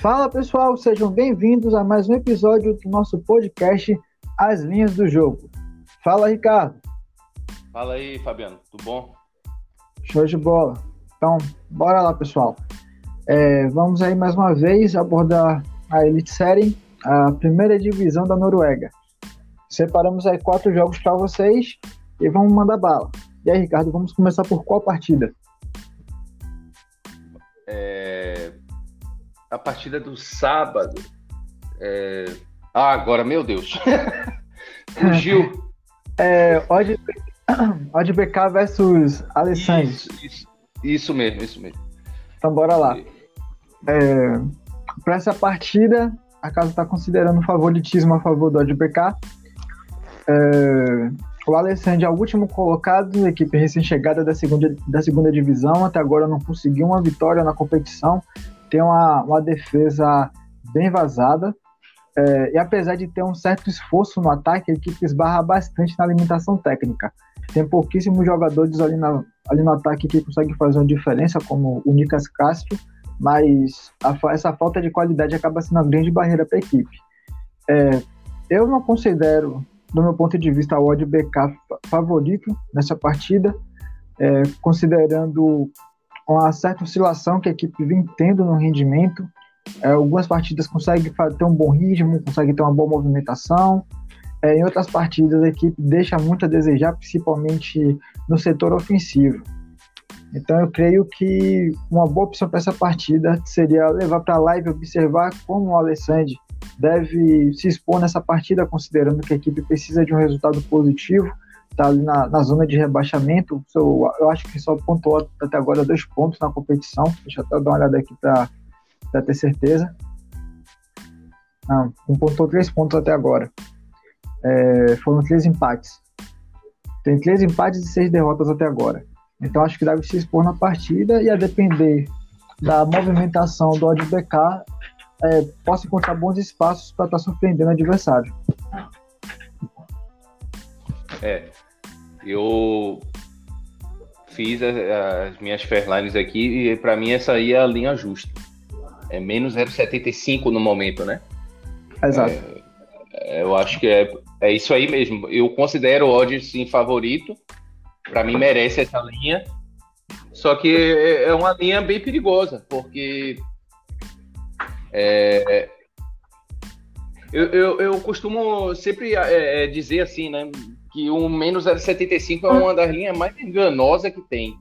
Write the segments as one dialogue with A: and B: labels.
A: Fala pessoal, sejam bem-vindos a mais um episódio do nosso podcast As Linhas do Jogo. Fala Ricardo.
B: Fala aí, Fabiano, tudo bom?
A: Show de bola. Então, bora lá pessoal. É, vamos aí mais uma vez abordar a Elite Série, a primeira divisão da Noruega. Separamos aí quatro jogos para vocês e vamos mandar bala. E aí, Ricardo, vamos começar por qual partida?
B: A partida do sábado. É... Ah, agora, meu Deus. Fugiu.
A: é, Odd, Odd BK versus Alessandro.
B: Isso, isso, isso, mesmo, isso mesmo.
A: Então, bora lá. É, Para essa partida, a casa está considerando favoritismo a favor do Odd BK. É, o Alessandro é o último colocado, equipe recém-chegada da segunda, da segunda divisão, até agora não conseguiu uma vitória na competição, tem uma, uma defesa bem vazada, é, e apesar de ter um certo esforço no ataque, a equipe esbarra bastante na limitação técnica. Tem pouquíssimos jogadores ali, na, ali no ataque que conseguem fazer uma diferença, como o Nicas Castro, mas a, essa falta de qualidade acaba sendo uma grande barreira para a equipe. É, eu não considero do meu ponto de vista, o Odd BK favorito nessa partida, é, considerando uma certa oscilação que a equipe vem tendo no rendimento. É, algumas partidas conseguem ter um bom ritmo, conseguem ter uma boa movimentação. É, em outras partidas, a equipe deixa muito a desejar, principalmente no setor ofensivo. Então, eu creio que uma boa opção para essa partida seria levar para a live observar como o Alessandro deve se expor nessa partida, considerando que a equipe precisa de um resultado positivo, está ali na, na, zona de rebaixamento. Eu, eu acho que só pontuou até agora dois pontos na competição. Deixa eu até dar uma olhada aqui para ter certeza. Não, um pontuou três pontos até agora. É, foram três empates. Tem três empates e seis derrotas até agora. Então acho que deve se expor na partida e a depender da movimentação do ODBK, é, possa encontrar bons espaços para estar tá surpreendendo o adversário.
B: É, eu fiz as, as minhas fairlines aqui e para mim essa aí é a linha justa. É menos 0,75 no momento, né?
A: Exato.
B: É, eu acho que é, é isso aí mesmo. Eu considero o Odd sim favorito. Para mim merece essa linha. Só que é uma linha bem perigosa, porque é, eu, eu, eu, costumo sempre é, é dizer assim, né? Que o menos 0,75 é uma das linhas mais enganosas que tem,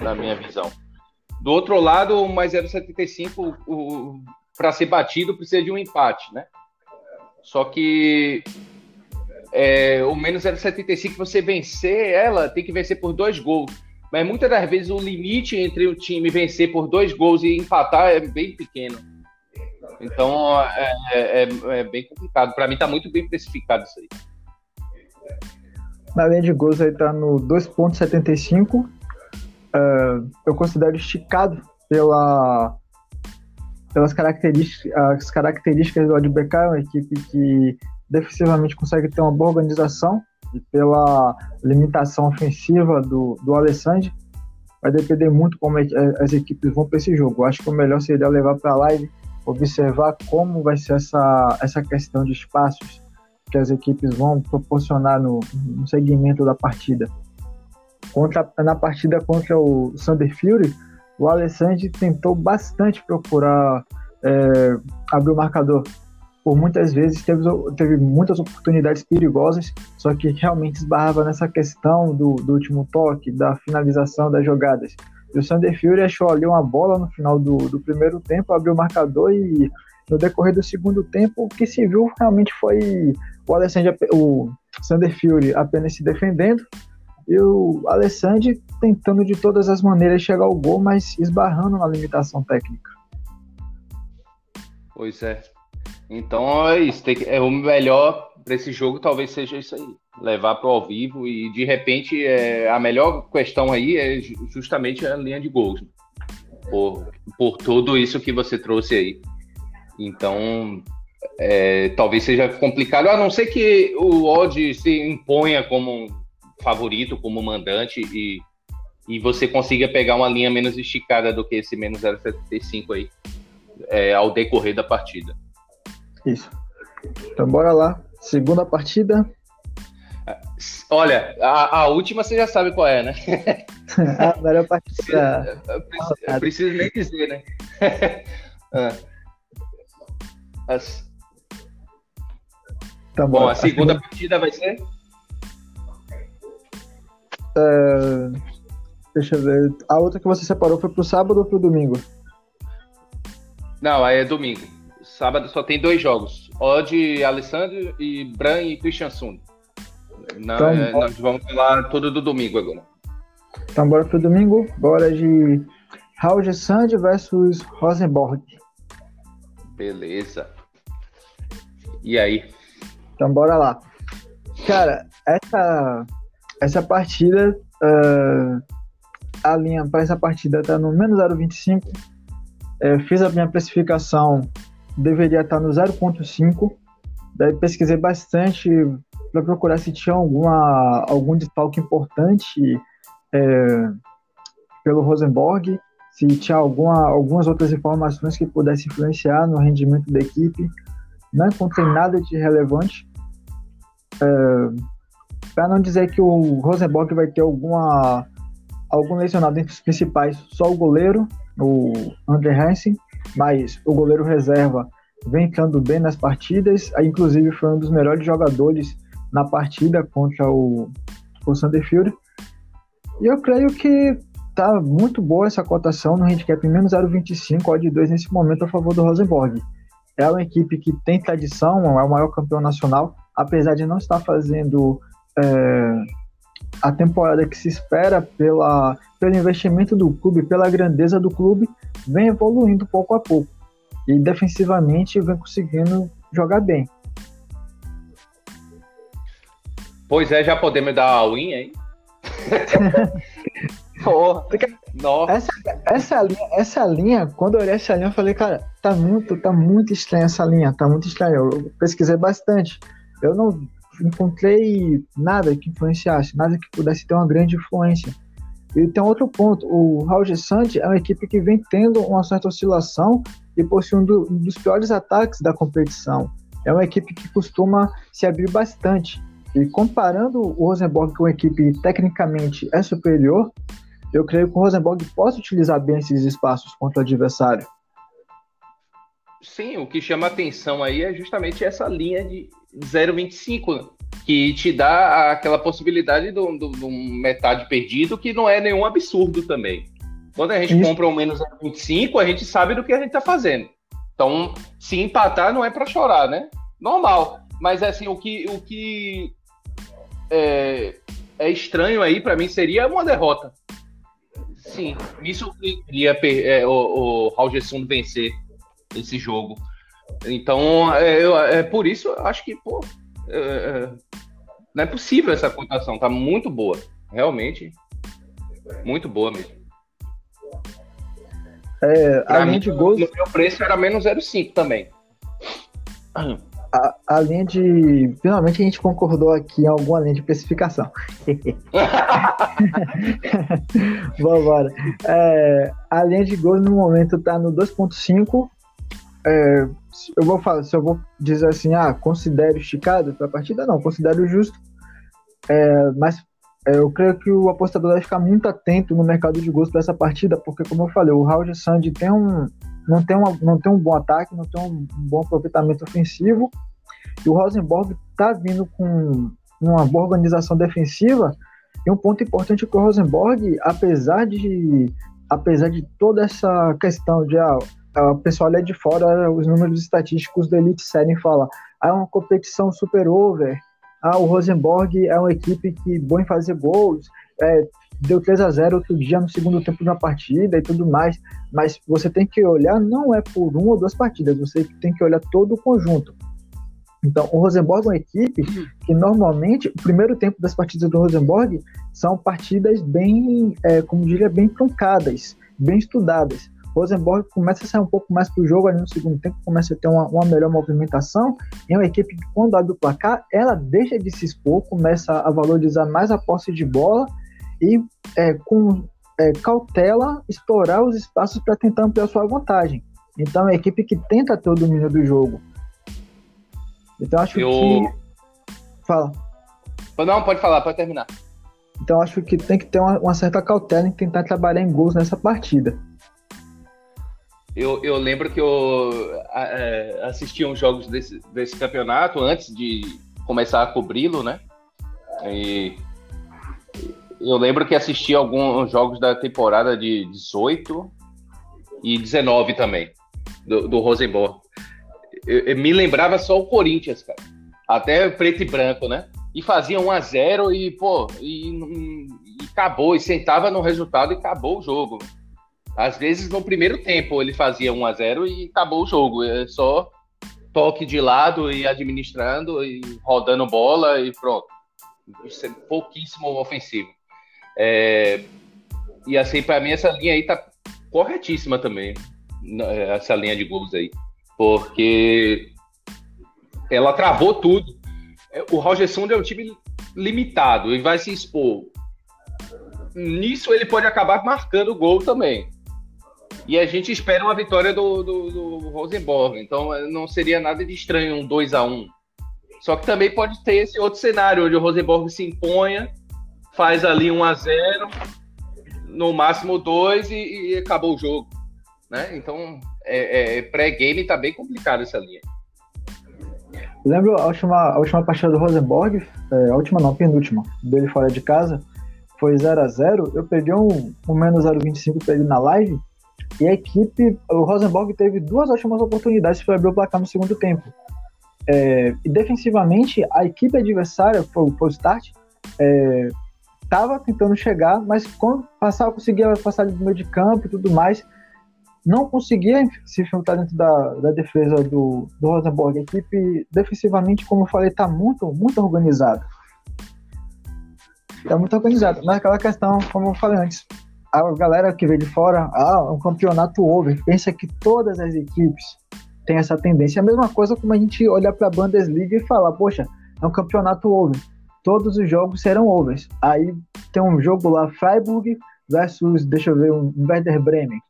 B: na minha visão. Do outro lado, o mais 0,75 para ser batido precisa de um empate, né? Só que é, o menos 0,75 você vencer ela tem que vencer por dois gols. Mas muitas das vezes o limite entre o time vencer por dois gols e empatar é bem pequeno. Então é, é, é, é bem complicado. Para mim tá muito bem precificado isso aí.
A: Na linha de gols aí tá no 2.75. Uh, é, eu considero esticado pela, pelas características, as características do ODBK, é uma equipe que defensivamente consegue ter uma boa organização e pela limitação ofensiva do, do Alessandro, vai depender muito como as equipes vão para esse jogo. Acho que o melhor seria levar para a live observar como vai ser essa, essa questão de espaços que as equipes vão proporcionar no, no segmento da partida. Contra, na partida contra o Sander Fury, o Alessandro tentou bastante procurar é, abrir o marcador. Por muitas vezes teve, teve muitas oportunidades perigosas, só que realmente esbarrava nessa questão do, do último toque, da finalização das jogadas. E o Sander Fury achou ali uma bola no final do, do primeiro tempo, abriu o marcador e no decorrer do segundo tempo, o que se viu realmente foi o Alessandro, o Sander Fury apenas se defendendo e o Alessandro tentando de todas as maneiras chegar ao gol, mas esbarrando na limitação técnica.
B: Pois é. Então é isso. Que, é o melhor para esse jogo talvez seja isso aí levar para o ao vivo e de repente é, a melhor questão aí é justamente a linha de gols por, por tudo isso que você trouxe aí então é, talvez seja complicado a não ser que o odd se imponha como favorito como mandante e, e você consiga pegar uma linha menos esticada do que esse menos 0,75 aí é, ao decorrer da partida.
A: Isso. Então bora lá. Segunda partida.
B: Olha, a, a última você já sabe qual é, né?
A: a melhor partida.
B: Preciso, preciso nem dizer, né? Ah. As... Tá bom, bom, a segunda a partida vai ser?
A: Uh, deixa eu ver. A outra que você separou foi pro sábado ou pro domingo?
B: Não, aí é domingo. Sábado só tem dois jogos. Odd, Alessandro e Bran e Christian Sun. Não, então, é, nós vamos falar tudo do domingo agora.
A: Então bora pro domingo. Bora de Raul Sand versus Rosenborg.
B: Beleza. E aí?
A: Então bora lá. Cara, essa, essa partida, uh, a linha para essa partida tá no menos 0,25. É, fiz a minha precificação, deveria estar tá no 0,5. Daí pesquisei bastante para procurar se tinha alguma, algum desfalque importante é, pelo Rosenborg, se tinha alguma, algumas outras informações que pudessem influenciar no rendimento da equipe. Não encontrei nada de relevante. É, para não dizer que o Rosenborg vai ter alguma algum lesionado entre os principais, só o goleiro, o André Hansen, mas o goleiro reserva vem entrando bem nas partidas, inclusive foi um dos melhores jogadores na partida contra o, o Sanderfield. E eu creio que tá muito boa essa cotação no handicap menos 0,25, odd 2 nesse momento a favor do Rosenborg. É uma equipe que tem tradição, é o maior campeão nacional, apesar de não estar fazendo é, a temporada que se espera pela, pelo investimento do clube, pela grandeza do clube, vem evoluindo pouco a pouco. E defensivamente vem conseguindo jogar bem.
B: Pois é, já podemos dar a win aí?
A: Porra. Essa, essa, linha, essa linha, quando eu olhei essa linha, eu falei, cara, tá muito, tá muito estranha essa linha, tá muito estranha. Eu pesquisei bastante. Eu não encontrei nada que influenciasse, nada que pudesse ter uma grande influência. E tem outro ponto, o Roger Santos é uma equipe que vem tendo uma certa oscilação e possui um, do, um dos piores ataques da competição. É uma equipe que costuma se abrir bastante. E comparando o Rosenborg com uma equipe tecnicamente é superior, eu creio que o Rosenborg possa utilizar bem esses espaços contra o adversário.
B: Sim, o que chama atenção aí é justamente essa linha de 0,25, né? que te dá aquela possibilidade de um metade perdido, que não é nenhum absurdo também. Quando a gente Isso. compra um menos 0,25, a gente sabe do que a gente está fazendo. Então, se empatar, não é para chorar, né? Normal. Mas assim, o que, o que é, é estranho aí para mim seria uma derrota. Sim, me surpreenderia é, o, o Raul vencer esse jogo. Então, é, é por isso eu acho que, pô, é, é, não é possível essa cotação. Tá muito boa. Realmente, muito boa mesmo.
A: É, pra além mim,
B: meu preço era menos 0,5 também
A: a, linha de. Finalmente a gente concordou aqui em alguma linha de especificação. Vamos embora. É, a linha de gol no momento está no 2.5. É, eu vou falar, se eu vou dizer assim, ah, considero esticado para a partida, não, considero justo. É, mas é, eu creio que o apostador vai ficar muito atento no mercado de gols para essa partida, porque, como eu falei, o Raul Sandy tem um, não tem, uma, não tem um bom ataque, não tem um, bom aproveitamento ofensivo. E o Rosenborg está vindo com uma boa organização defensiva. E um ponto importante é que o Rosenborg, apesar de, apesar de toda essa questão de ah, o pessoal ali de fora, os números estatísticos da Elite Série fala ah, é uma competição super over, ah, o Rosenborg é uma equipe que boa em fazer gols, é, deu 3 a 0 outro dia no segundo tempo de uma partida e tudo mais, mas você tem que olhar não é por uma ou duas partidas, você tem que olhar todo o conjunto. Então, o Rosenborg é uma equipe que normalmente, o primeiro tempo das partidas do Rosenborg são partidas bem, é, como diria, bem truncadas, bem estudadas. O Rosenborg começa a sair um pouco mais para o jogo ali no segundo tempo, começa a ter uma, uma melhor movimentação. É uma equipe que, quando abre o placar, ela deixa de se expor, começa a valorizar mais a posse de bola e é, com é, cautela explorar os espaços para tentar ampliar sua vantagem. Então é uma equipe que tenta ter o domínio do jogo. Então acho eu... que. Fala.
B: Não, pode falar, pode terminar.
A: Então acho que tem que ter uma, uma certa cautela em tentar trabalhar em gols nessa partida.
B: Eu, eu lembro que eu é, assisti uns jogos desse, desse campeonato antes de começar a cobri-lo, né? E eu lembro que assisti alguns jogos da temporada de 18 e 19 também, do, do Rosenborg. Eu, eu me lembrava só o Corinthians, cara. Até preto e branco, né? E fazia 1 a 0 e, pô, e, e, acabou, e sentava no resultado e acabou o jogo. Às vezes no primeiro tempo ele fazia 1 a 0 e acabou o jogo. É só toque de lado e administrando e rodando bola e pronto. Isso é pouquíssimo ofensivo. É, e assim, para mim, essa linha aí tá corretíssima também. Essa linha de gols aí. Porque ela travou tudo. É, o Roger Sund é um time limitado e vai se expor. Nisso ele pode acabar marcando o gol também. E a gente espera uma vitória do, do, do Rosenborg. Então não seria nada de estranho um 2 a 1 Só que também pode ter esse outro cenário, onde o Rosenborg se imponha, faz ali 1 a 0 no máximo 2 e, e, acabou o jogo. Né? Então, é, é, pré-game tá bem complicado essa linha.
A: Lembro a última, a última partida do Rosenborg, é, a última não, a penúltima, dele fora de casa, foi 0 a 0 Eu peguei um, um menos 0,25 pra ele na live e a equipe, o Rosenborg teve duas ótimas oportunidades para abrir o placar no segundo tempo. É, e defensivamente, a equipe adversária, foi o Start, estava tentando chegar, mas quando passava, conseguia passar do meio de campo e tudo mais, não conseguia se infiltrar dentro da, da defesa do, do Rosenborg. A equipe, defensivamente, como eu falei, está muito, muito organizada. Está muito organizada. Mas aquela questão, como eu falei antes, a galera que vê de fora, ah, um campeonato over, pensa que todas as equipes têm essa tendência. É a mesma coisa como a gente olhar para a Bundesliga e falar, poxa, é um campeonato over, todos os jogos serão overs. Aí tem um jogo lá, Freiburg versus, deixa eu ver, um Werder Bremen.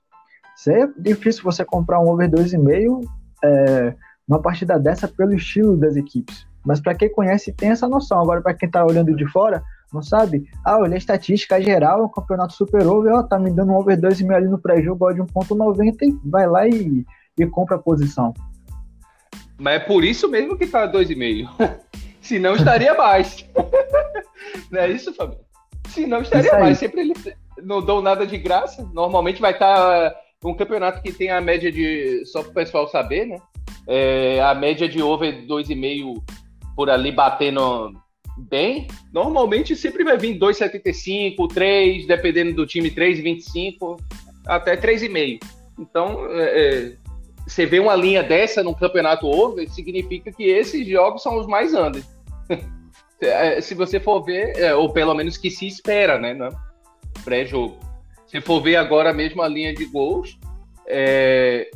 A: Isso é difícil você comprar um over 2,5 é, uma partida dessa pelo estilo das equipes. Mas para quem conhece, tem essa noção. Agora, para quem está olhando de fora, não sabe? Ah, olhei a estatística geral, o campeonato super over, ó, tá me dando um over 2,5 ali no pré-jogo de 1,90 e vai lá e, e compra a posição.
B: Mas é por isso mesmo que tá 2,5. Se não, estaria mais. não é isso, Fabio? Se não, estaria mais. Sempre eles não dão nada de graça. Normalmente vai estar tá um campeonato que tem a média de. Só para o pessoal saber, né? É, a média de over 2,5 por ali batendo bem, normalmente sempre vai vir 2,75, 3, dependendo do time, 3,25, até 3,5. Então, é, é, você vê uma linha dessa num campeonato over, significa que esses jogos são os mais under. É, se você for ver, é, ou pelo menos que se espera, né, né pré-jogo. Se for ver agora mesmo a linha de gols, é,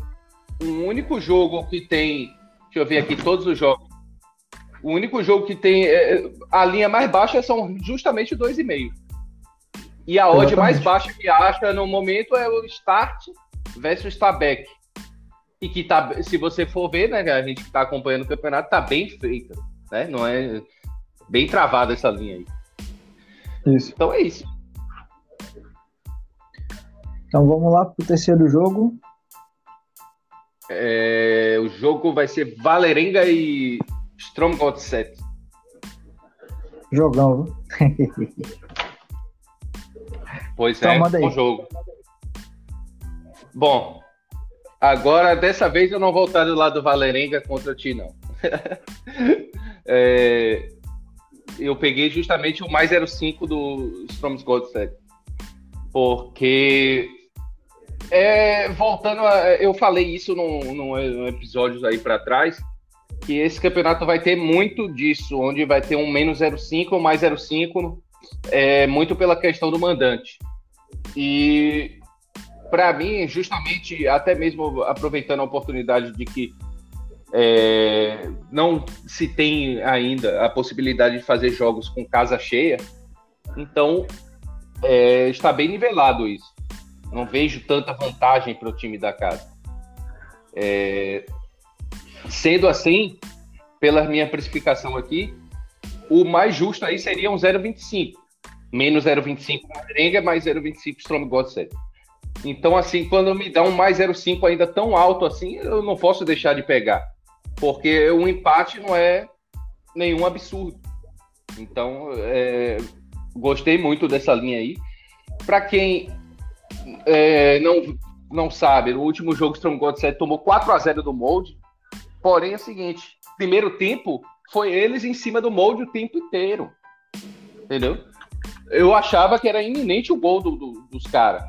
B: um único jogo que tem, deixa eu ver aqui todos os jogos, o único jogo que tem é, a linha mais baixa são justamente 2,5. E a odd mais baixa que acha no momento é o Start versus Stabek. E que tá, se você for ver, né, a gente que tá acompanhando o campeonato, tá bem feita, né? Não é bem travada essa linha aí.
A: Isso.
B: Então é isso.
A: Então vamos lá pro terceiro jogo.
B: É, o jogo vai ser Valerenga e Stromgott 7.
A: Jogão,
B: Pois então, é, bom jogo. Bom, agora dessa vez eu não vou estar do lado do Valerenga contra ti, não. é, eu peguei justamente o mais 05 do Stromgott 7. Porque é, voltando a, eu falei isso num, num episódio aí para trás que esse campeonato vai ter muito disso, onde vai ter um menos 0,5 ou mais 0,5, é, muito pela questão do mandante. E para mim, justamente, até mesmo aproveitando a oportunidade de que é, não se tem ainda a possibilidade de fazer jogos com casa cheia, então é, está bem nivelado isso. Não vejo tanta vantagem para o time da casa. É, sendo assim, pela minha precificação aqui, o mais justo aí seria um 0,25. Menos 0,25 Merenga, mais 0,25 Strom Godset. Então, assim, quando me dá um mais 0,5 ainda tão alto assim, eu não posso deixar de pegar. Porque o empate não é nenhum absurdo. Então, é, gostei muito dessa linha aí. Para quem é, não, não sabe, no último jogo o Strong God 7 tomou 4 a 0 do Molde. Porém, é o seguinte: primeiro tempo foi eles em cima do Molde o tempo inteiro. Entendeu? Eu achava que era iminente o gol do, do, dos caras.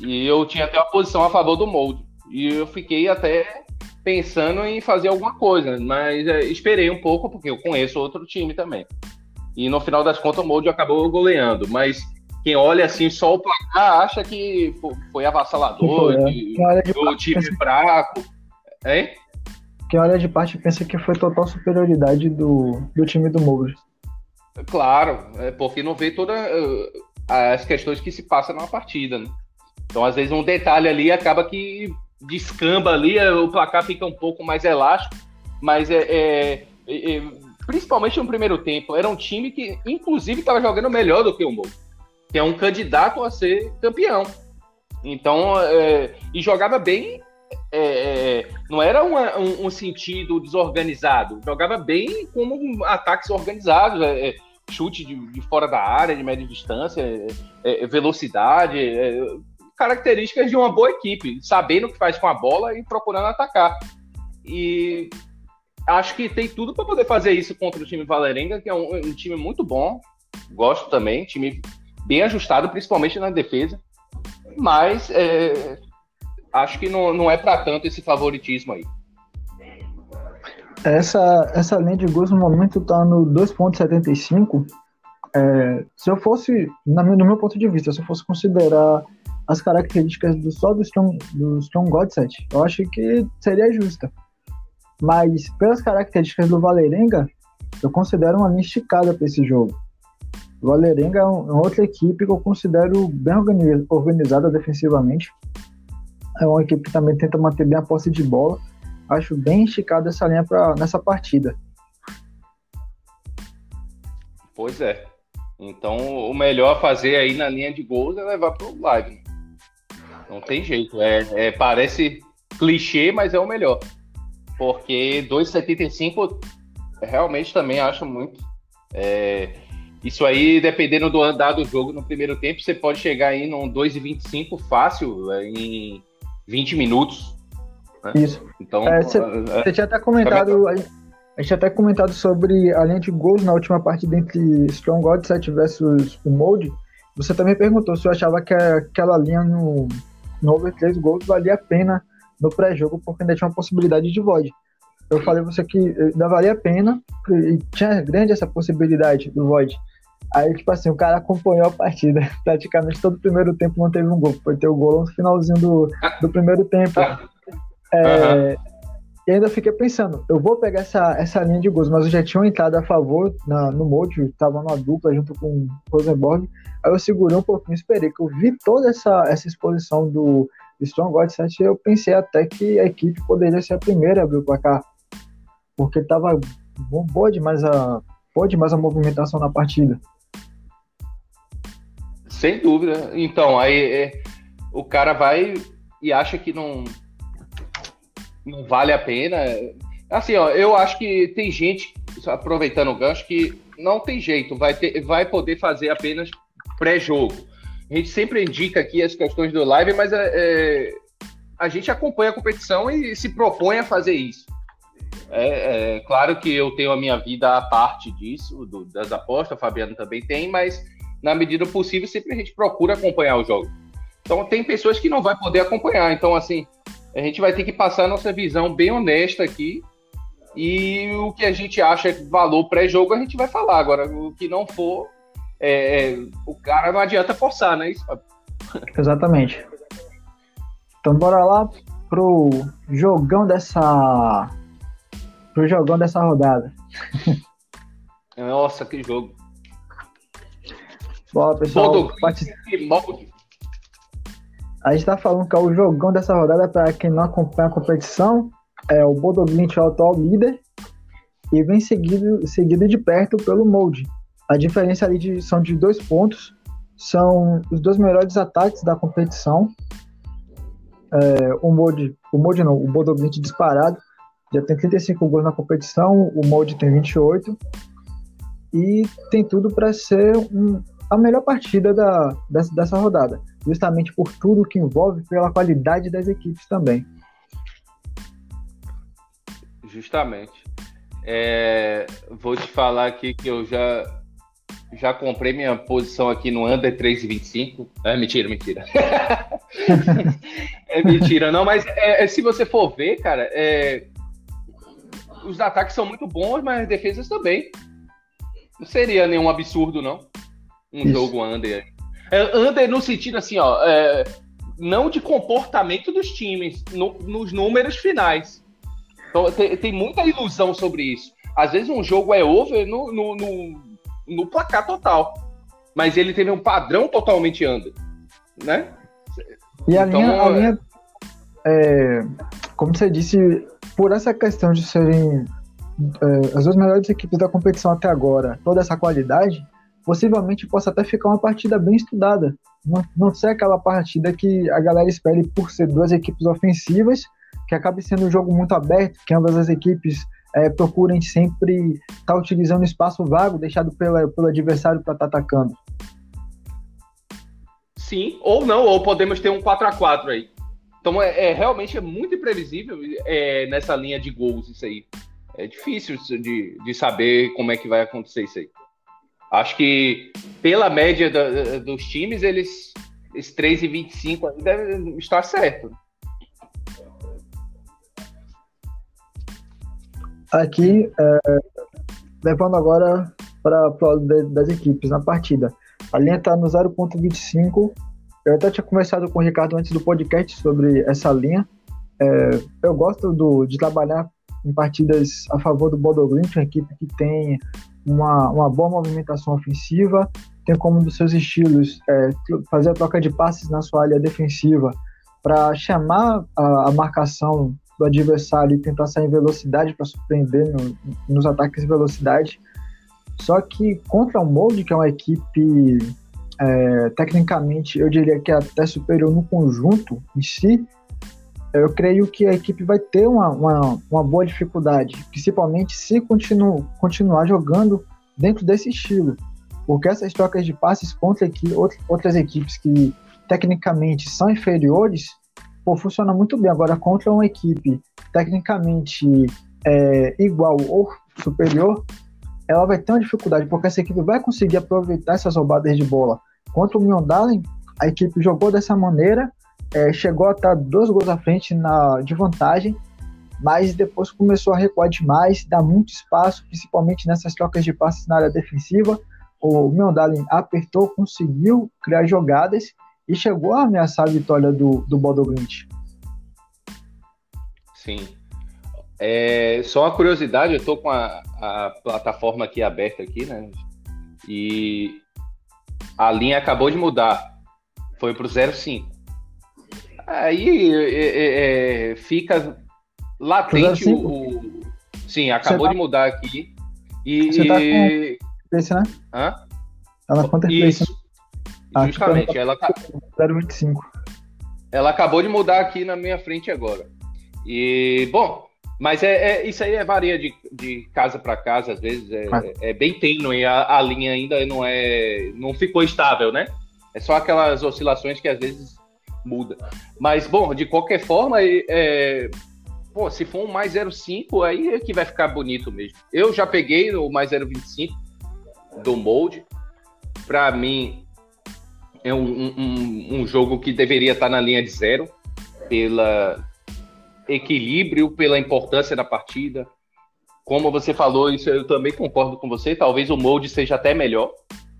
B: E eu tinha até uma posição a favor do Molde. E eu fiquei até pensando em fazer alguma coisa, mas é, esperei um pouco, porque eu conheço outro time também. E no final das contas o Molde acabou goleando. Mas quem olha assim só o placar acha que foi avassalador, é. que o time pensa... fraco. Hein?
A: Quem olha de parte pensa que foi total superioridade do, do time do Molde.
B: Claro, é porque não vê todas uh, as questões que se passam numa partida, né? Então, às vezes, um detalhe ali acaba que descamba ali, o placar fica um pouco mais elástico, mas é, é, é, é principalmente no primeiro tempo, era um time que, inclusive, estava jogando melhor do que o Mo, que é um candidato a ser campeão. Então, é, e jogava bem, é, é, não era uma, um, um, sentido desorganizado, jogava bem como ataques organizados, chute de, de, fora da área, de média distância, velocidade características de uma boa equipe, sabendo o que faz com a bola e procurando atacar. E acho que tem tudo para poder fazer isso contra o time Valerenga, que é um, um, time muito bom. Gosto também, time bem ajustado, principalmente na defesa. Mas é, acho que não, não é para tanto esse favoritismo aí.
A: Essa, essa linha de gols no momento está no 2,75. É, se eu fosse, no meu ponto de vista, se eu fosse considerar as características do só do Strong, do Strong Godset, eu acho que seria justa. Mas pelas características do Valerenga, eu considero uma linha esticada para esse jogo. O Valerenga é, um, é outra equipe que eu considero bem organizada defensivamente. É uma equipe que também tenta manter bem a posse de bola. Acho bem esticada essa linha pra, nessa partida.
B: Pois é. Então, o melhor a fazer aí na linha de gols é levar para o live. Não tem jeito. É, é, parece clichê, mas é o melhor. Porque 2,75 realmente também acho muito. É, isso aí, dependendo do andar do jogo no primeiro tempo, você pode chegar aí num 2,25 fácil é, em 20 minutos.
A: Né? Isso. Então, você é, é, tinha até comentado. A gente tinha até comentado sobre a linha de gols na última partida entre Strong God 7 versus o Molde. Você também perguntou se eu achava que aquela linha no over 3 gols valia a pena no pré-jogo, porque ainda tinha uma possibilidade de void. Eu falei pra você que ainda valia a pena, e tinha grande essa possibilidade do void. Aí, tipo assim, o cara acompanhou a partida. Praticamente todo o primeiro tempo não teve um gol. Foi ter o gol no finalzinho do, do primeiro tempo. É, uhum. E ainda fiquei pensando, eu vou pegar essa, essa linha de gols, mas eu já tinha entrado a favor na, no Molde, estava numa dupla junto com o Rosenborg. Aí eu segurei um pouquinho, esperei, que eu vi toda essa, essa exposição do Strong God 7 eu pensei até que a equipe poderia ser a primeira a abrir o placar. Porque estava boa demais a, boa demais a movimentação na partida.
B: Sem dúvida. Então, aí é, o cara vai e acha que não não vale a pena. Assim, ó, eu acho que tem gente, aproveitando o gancho, que não tem jeito, vai, ter, vai poder fazer apenas pré-jogo. A gente sempre indica aqui as questões do live, mas é, é, a gente acompanha a competição e se propõe a fazer isso. É, é, claro que eu tenho a minha vida à parte disso, do, das apostas, o Fabiano também tem, mas na medida possível sempre a gente procura acompanhar o jogo. Então tem pessoas que não vai poder acompanhar. Então, assim, a gente vai ter que passar a nossa visão bem honesta aqui. E o que a gente acha valor pré-jogo, a gente vai falar. Agora, o que não for, é, é, o cara não adianta forçar, né? Isso,
A: Exatamente. Então bora lá pro jogão dessa. pro jogão dessa rodada.
B: Nossa, que jogo.
A: Bora, pessoal. Modo,
B: part...
A: A gente tá falando que é o jogão dessa rodada para quem não acompanha a competição. É o Bodoglint o atual líder e vem seguido, seguido de perto pelo Molde. A diferença ali de, são de dois pontos. São os dois melhores ataques da competição. É, o Molde, o Molde não, o Bodoglint disparado já tem 35 gols na competição, o Molde tem 28 e tem tudo para ser um, a melhor partida da, dessa, dessa rodada justamente por tudo que envolve, pela qualidade das equipes também.
B: Justamente. É, vou te falar aqui que eu já já comprei minha posição aqui no Under 3,25. É mentira, mentira. é mentira, não, mas é, é, se você for ver, cara, é, os ataques são muito bons, mas as defesas também. Não seria nenhum absurdo, não. Um Isso. jogo Under. É, under no sentido assim, ó, é, não de comportamento dos times, no, nos números finais. Então, tem, tem, muita ilusão sobre isso. Às vezes um jogo é over no, no, no, no placar total, mas ele teve um padrão totalmente under, né?
A: E a então, linha, a linha é, como você disse, por essa questão de serem é, as duas melhores equipes da competição até agora, toda essa qualidade, possivelmente possa até ficar uma partida bem estudada. Não, não ser aquela partida que a galera espere por ser duas equipes ofensivas, que acabe sendo um jogo muito aberto, que ambas as equipes é, procurem sempre estar tá utilizando espaço vago deixado pela, pelo adversário para estar tá atacando.
B: Sim, ou não, ou podemos ter um 4 a 4 aí. Então é, é realmente é muito imprevisível é, nessa linha de gols isso aí. É difícil de, de saber como é que vai acontecer isso aí. Acho que pela média da, dos times, eles, esses 3,25 aí devem estar certo.
A: Aqui, é, levando agora para das equipes na partida. A linha está no 0,25. Eu até tinha conversado com o Ricardo antes do podcast sobre essa linha. É, eu gosto do, de trabalhar em partidas a favor do Bodoglint, uma equipe que tem uma, uma boa movimentação ofensiva, tem como um dos seus estilos é, fazer a troca de passes na sua área defensiva para chamar a, a, marcação do adversário e tentar sair em velocidade para surpreender no, nos ataques de velocidade. Só que contra o Molde, que é uma equipe é, tecnicamente, eu diria que é até superior no conjunto em si, eu creio que a equipe vai ter uma, uma, uma boa dificuldade, principalmente se continu, continuar jogando dentro desse estilo. Porque essas trocas de passes contra aqui, outras equipes que tecnicamente são inferiores, pô, funciona muito bem. Agora, contra uma equipe tecnicamente é, igual ou superior, ela vai ter uma dificuldade, porque essa equipe vai conseguir aproveitar essas roubadas de bola. Contra o Miondalen, a equipe jogou dessa maneira, é, chegou a estar dois gols à frente na, de vantagem, mas depois começou a recuar demais, dar muito espaço, principalmente nessas trocas de passes na área defensiva. O Meondalen apertou, conseguiu criar jogadas e chegou a ameaçar a vitória do, do.
B: Sim. É, só uma curiosidade, eu estou com a, a plataforma aqui aberta aqui, né? E a linha acabou de mudar. Foi para o 05. Aí é, é, é, fica latente o, o, Sim, acabou tá... de mudar aqui. E. Você tá com esse, né? Hã?
A: Ela conta
B: Isso. Ah, Justamente, ela. 0,25. Ela acabou de mudar aqui na minha frente agora. E, bom, mas é, é, isso aí é varia de, de casa para casa, às vezes é, é bem tênue, a, a linha ainda não é não ficou estável, né? É só aquelas oscilações que às vezes muda. Mas, bom, de qualquer forma, é, se for um mais 0,5, aí é que vai ficar bonito mesmo. Eu já peguei o mais 0,25 do molde. Para mim, é um, um, um, jogo que deveria estar na linha de zero, pela equilíbrio, pela importância da partida. Como você falou, isso eu também concordo com você. Talvez o molde seja até melhor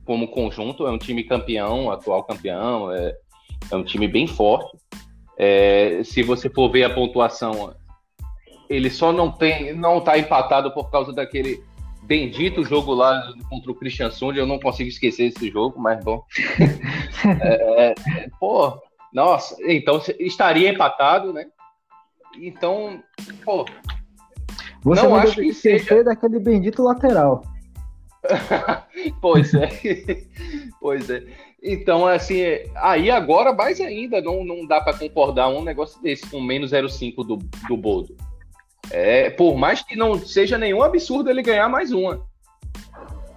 B: como conjunto. É um time campeão, atual campeão. É, é um time bem forte. É, se você for ver a pontuação, ele só não tem, não está empatado por causa daquele bendito jogo lá contra o Christian Sund. Eu não consigo esquecer esse jogo, mas bom. é, é, pô, Nossa, então estaria empatado, né? Então, pô.
A: Você não acho que seja daquele bendito lateral.
B: pois é. pois é. Então, assim, aí agora mais ainda não, não dá para concordar um negócio desse com menos 0,5 do, do Bodo. É, por mais que não seja nenhum absurdo ele ganhar mais uma.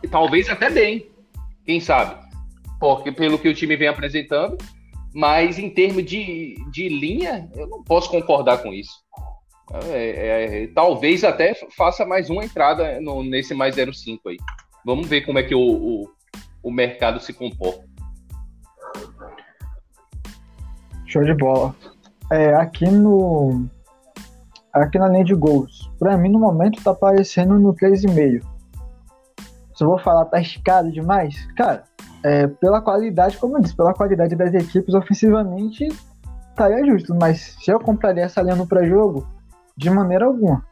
B: E talvez até bem. Quem sabe? Porque pelo que o time vem apresentando, mas em termos de, de linha, eu não posso concordar com isso. É, é, talvez até faça mais uma entrada no, nesse mais 0,5 aí. Vamos ver como é que o, o, o mercado se comporta.
A: Show de bola. É, aqui no. Aqui na linha de gols. Pra mim, no momento, tá aparecendo no 3,5. Se eu vou falar, tá esticado demais? Cara, é, pela qualidade, como eu disse, pela qualidade das equipes ofensivamente, estaria justo. Mas se eu compraria essa linha no pré-jogo, de maneira alguma.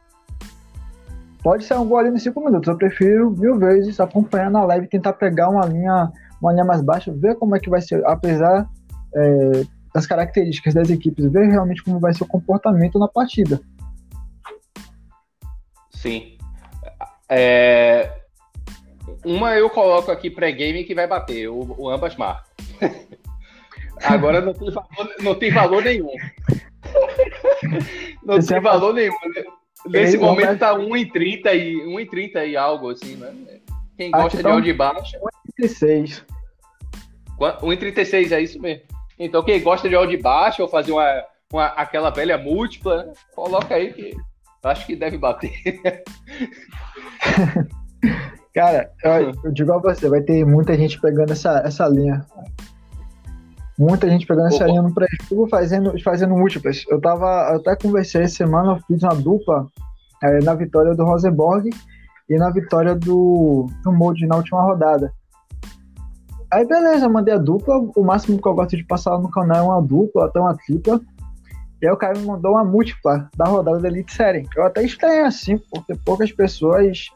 A: Pode ser um gol ali nos 5 minutos. Eu prefiro mil vezes acompanhar na live tentar pegar uma linha, uma linha mais baixa, ver como é que vai ser, apesar é, das características das equipes, ver realmente como vai ser o comportamento na partida.
B: Sim. É... Uma eu coloco aqui pré-game que vai bater, o, o ambas marcam. Agora não tem valor, não tem valor nenhum. não Esse tem é valor nenhum. Né? Nesse momento tá 1,30 e 1,30 e algo assim, né? Quem gosta de áudio baixo.
A: 1,36.
B: 1,36 é isso mesmo. Então, quem gosta de áudio de baixo ou fazer uma, uma, aquela velha múltipla, né? coloca aí que acho que deve bater.
A: Cara, eu, eu, digo a você, vai ter muita gente pegando essa, essa linha. Muita gente pegando essa linha no pré-jogo fazendo, fazendo múltiplas. Eu tava, eu até conversei essa semana, eu fiz uma dupla é, na vitória do Rosenborg e na vitória do, do Molde na última rodada. Aí beleza, mandei a dupla. O máximo que eu gosto de passar no canal é uma dupla, até uma tripla. E aí o cara me mandou uma múltipla da rodada da Elite Série. Eu até estranho assim, porque poucas pessoas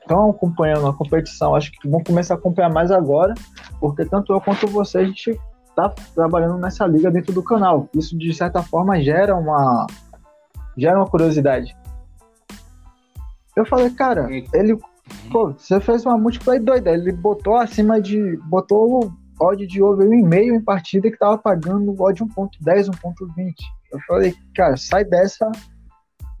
A: estão é, acompanhando a competição. Acho que vão começar a acompanhar mais agora, porque tanto eu quanto você, a gente está trabalhando nessa liga dentro do canal. Isso, de certa forma, gera uma, gera uma curiosidade. Eu falei, cara, ele Pô, você fez uma multiplayer doida. Ele botou acima de. botou o odd de over 1,5 em partida que tava pagando odd 1.10, 1.20. Eu falei, cara, sai dessa.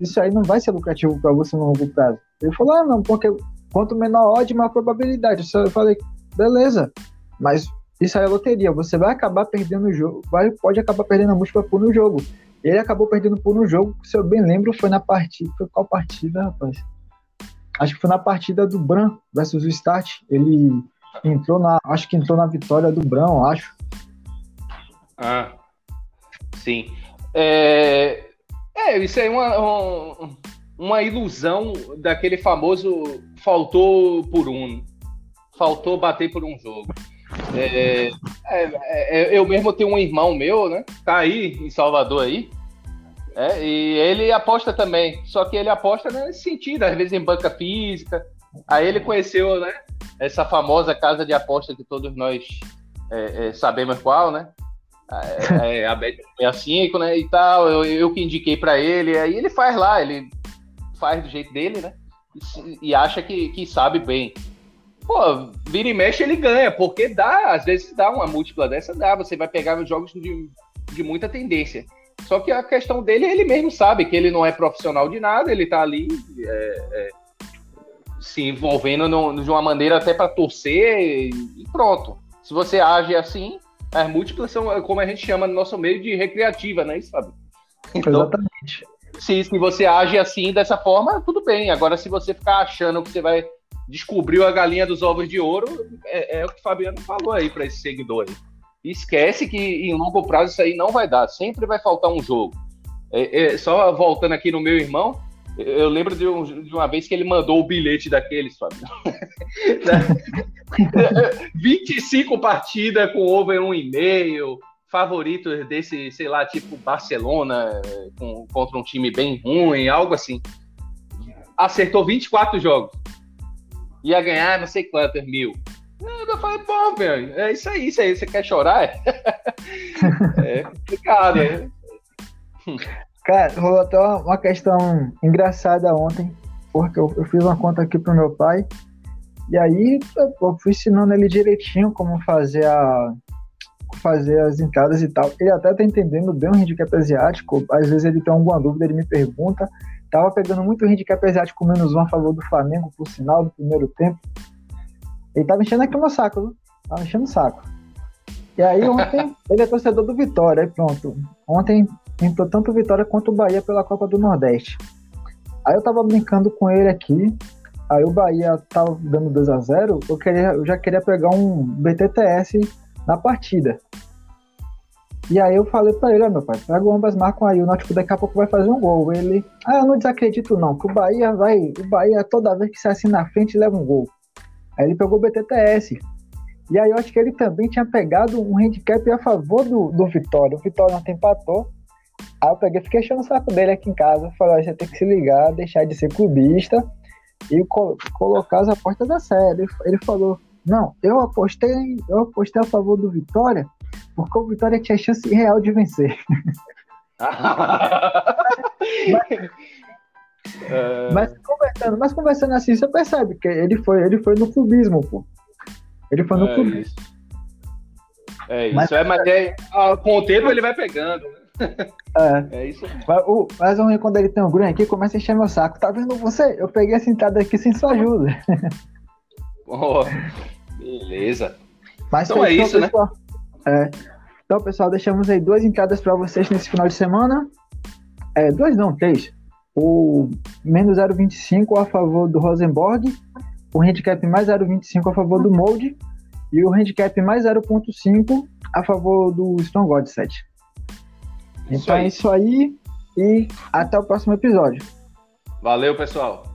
A: Isso aí não vai ser lucrativo para você no longo prazo. Ele falou, ah, não, porque quanto menor odd, maior probabilidade. Eu falei, beleza, mas isso aí é loteria. Você vai acabar perdendo o jogo, vai, pode acabar perdendo a múltipla por no jogo. Ele acabou perdendo por no jogo, se eu bem lembro, foi na partida. Foi qual partida, rapaz? Acho que foi na partida do Bran versus o Start. Ele entrou na. Acho que entrou na vitória do Bran, acho.
B: Ah, sim. É, é isso aí é uma, uma ilusão daquele famoso faltou por um. Faltou bater por um jogo. É, é, é, eu mesmo tenho um irmão meu, né? Tá aí em Salvador aí. É, e ele aposta também, só que ele aposta nesse sentido, às vezes em banca física. Aí ele conheceu, né, essa famosa casa de aposta que todos nós é, é, sabemos qual, né? É, é a Bet65, né, e tal. Eu, eu que indiquei para ele, aí ele faz lá, ele faz do jeito dele, né? E, e acha que, que sabe bem. Pô, vira e mexe ele ganha, porque dá, às vezes dá uma múltipla dessa, dá. Você vai pegar os jogos de, de muita tendência. Só que a questão dele, ele mesmo sabe que ele não é profissional de nada, ele tá ali é, é, se envolvendo no, de uma maneira até para torcer e pronto. Se você age assim, as múltiplas são, como a gente chama no nosso meio, de recreativa, né? Sabe?
A: Então, Exatamente.
B: Se, se você age assim, dessa forma, tudo bem. Agora, se você ficar achando que você vai descobrir a galinha dos ovos de ouro, é, é o que o Fabiano falou aí para esse seguidor aí esquece que em longo prazo isso aí não vai dar. Sempre vai faltar um jogo. É, é, só voltando aqui no meu irmão, eu lembro de, um, de, uma vez que ele mandou o bilhete daqueles, Fábio. 25 partidas com over 1,5, favorito desse, sei lá, tipo Barcelona com, contra um time bem ruim, algo assim. Acertou 24 jogos. Ia ganhar não sei quantos mil. Eu falei, pô, velho, é isso aí, isso aí, você quer chorar? é complicado, né?
A: Cara, rolou até uma questão engraçada ontem, porque eu, eu fiz uma conta aqui pro meu pai, e aí eu fui ensinando ele direitinho como fazer a fazer as entradas e tal. Ele até tá entendendo bem o handicap asiático, às vezes ele tem alguma dúvida, ele me pergunta. Tava pegando muito handicap asiático menos um a favor do Flamengo, por sinal, do primeiro tempo. Ele tava enchendo aqui o meu saco, viu? Tava enchendo o saco. E aí ontem, ele é torcedor do Vitória, aí pronto. Ontem entrou tanto o Vitória quanto o Bahia pela Copa do Nordeste. Aí eu tava brincando com ele aqui, aí o Bahia tava dando 2 a 0 eu, queria, eu já queria pegar um BTTS na partida. E aí eu falei pra ele, ó, meu pai, pega o ambas, marcam aí, o Náutico daqui a pouco vai fazer um gol. Ele, ah, eu não desacredito não, que o Bahia vai, o Bahia toda vez que sai assim na frente leva um gol. Aí ele pegou o BTTS. E aí eu acho que ele também tinha pegado um handicap a favor do, do Vitória. O Vitória ontem empatou. Aí eu peguei, fiquei achando o saco dele aqui em casa. Falei, ó, você tem que se ligar, deixar de ser clubista e co colocar as apostas da série. Ele falou, não, eu apostei, eu apostei a favor do Vitória, porque o Vitória tinha chance real de vencer. mas, mas, conversando, mas conversando assim, você percebe que ele foi, ele foi no clubismo, pô. Ele foi no é clubismo.
B: Isso. É isso, mas, é, mas é, com o tempo ele vai pegando, né?
A: É, é isso. Mas, o, mas o quando ele tem um green aqui, começa a encher meu saco. Tá vendo você? Eu peguei essa entrada aqui sem sua ajuda.
B: Oh, beleza.
A: Mas então é isso, né? pessoal. né? É. Então, pessoal, deixamos aí duas entradas para vocês nesse final de semana. É, duas não, três. O menos 0,25 a favor do Rosenborg, o handicap mais 0,25 a favor do Mold e o handicap mais 0,5 a favor do Strong God 7. Então é isso aí e até o próximo episódio.
B: Valeu, pessoal.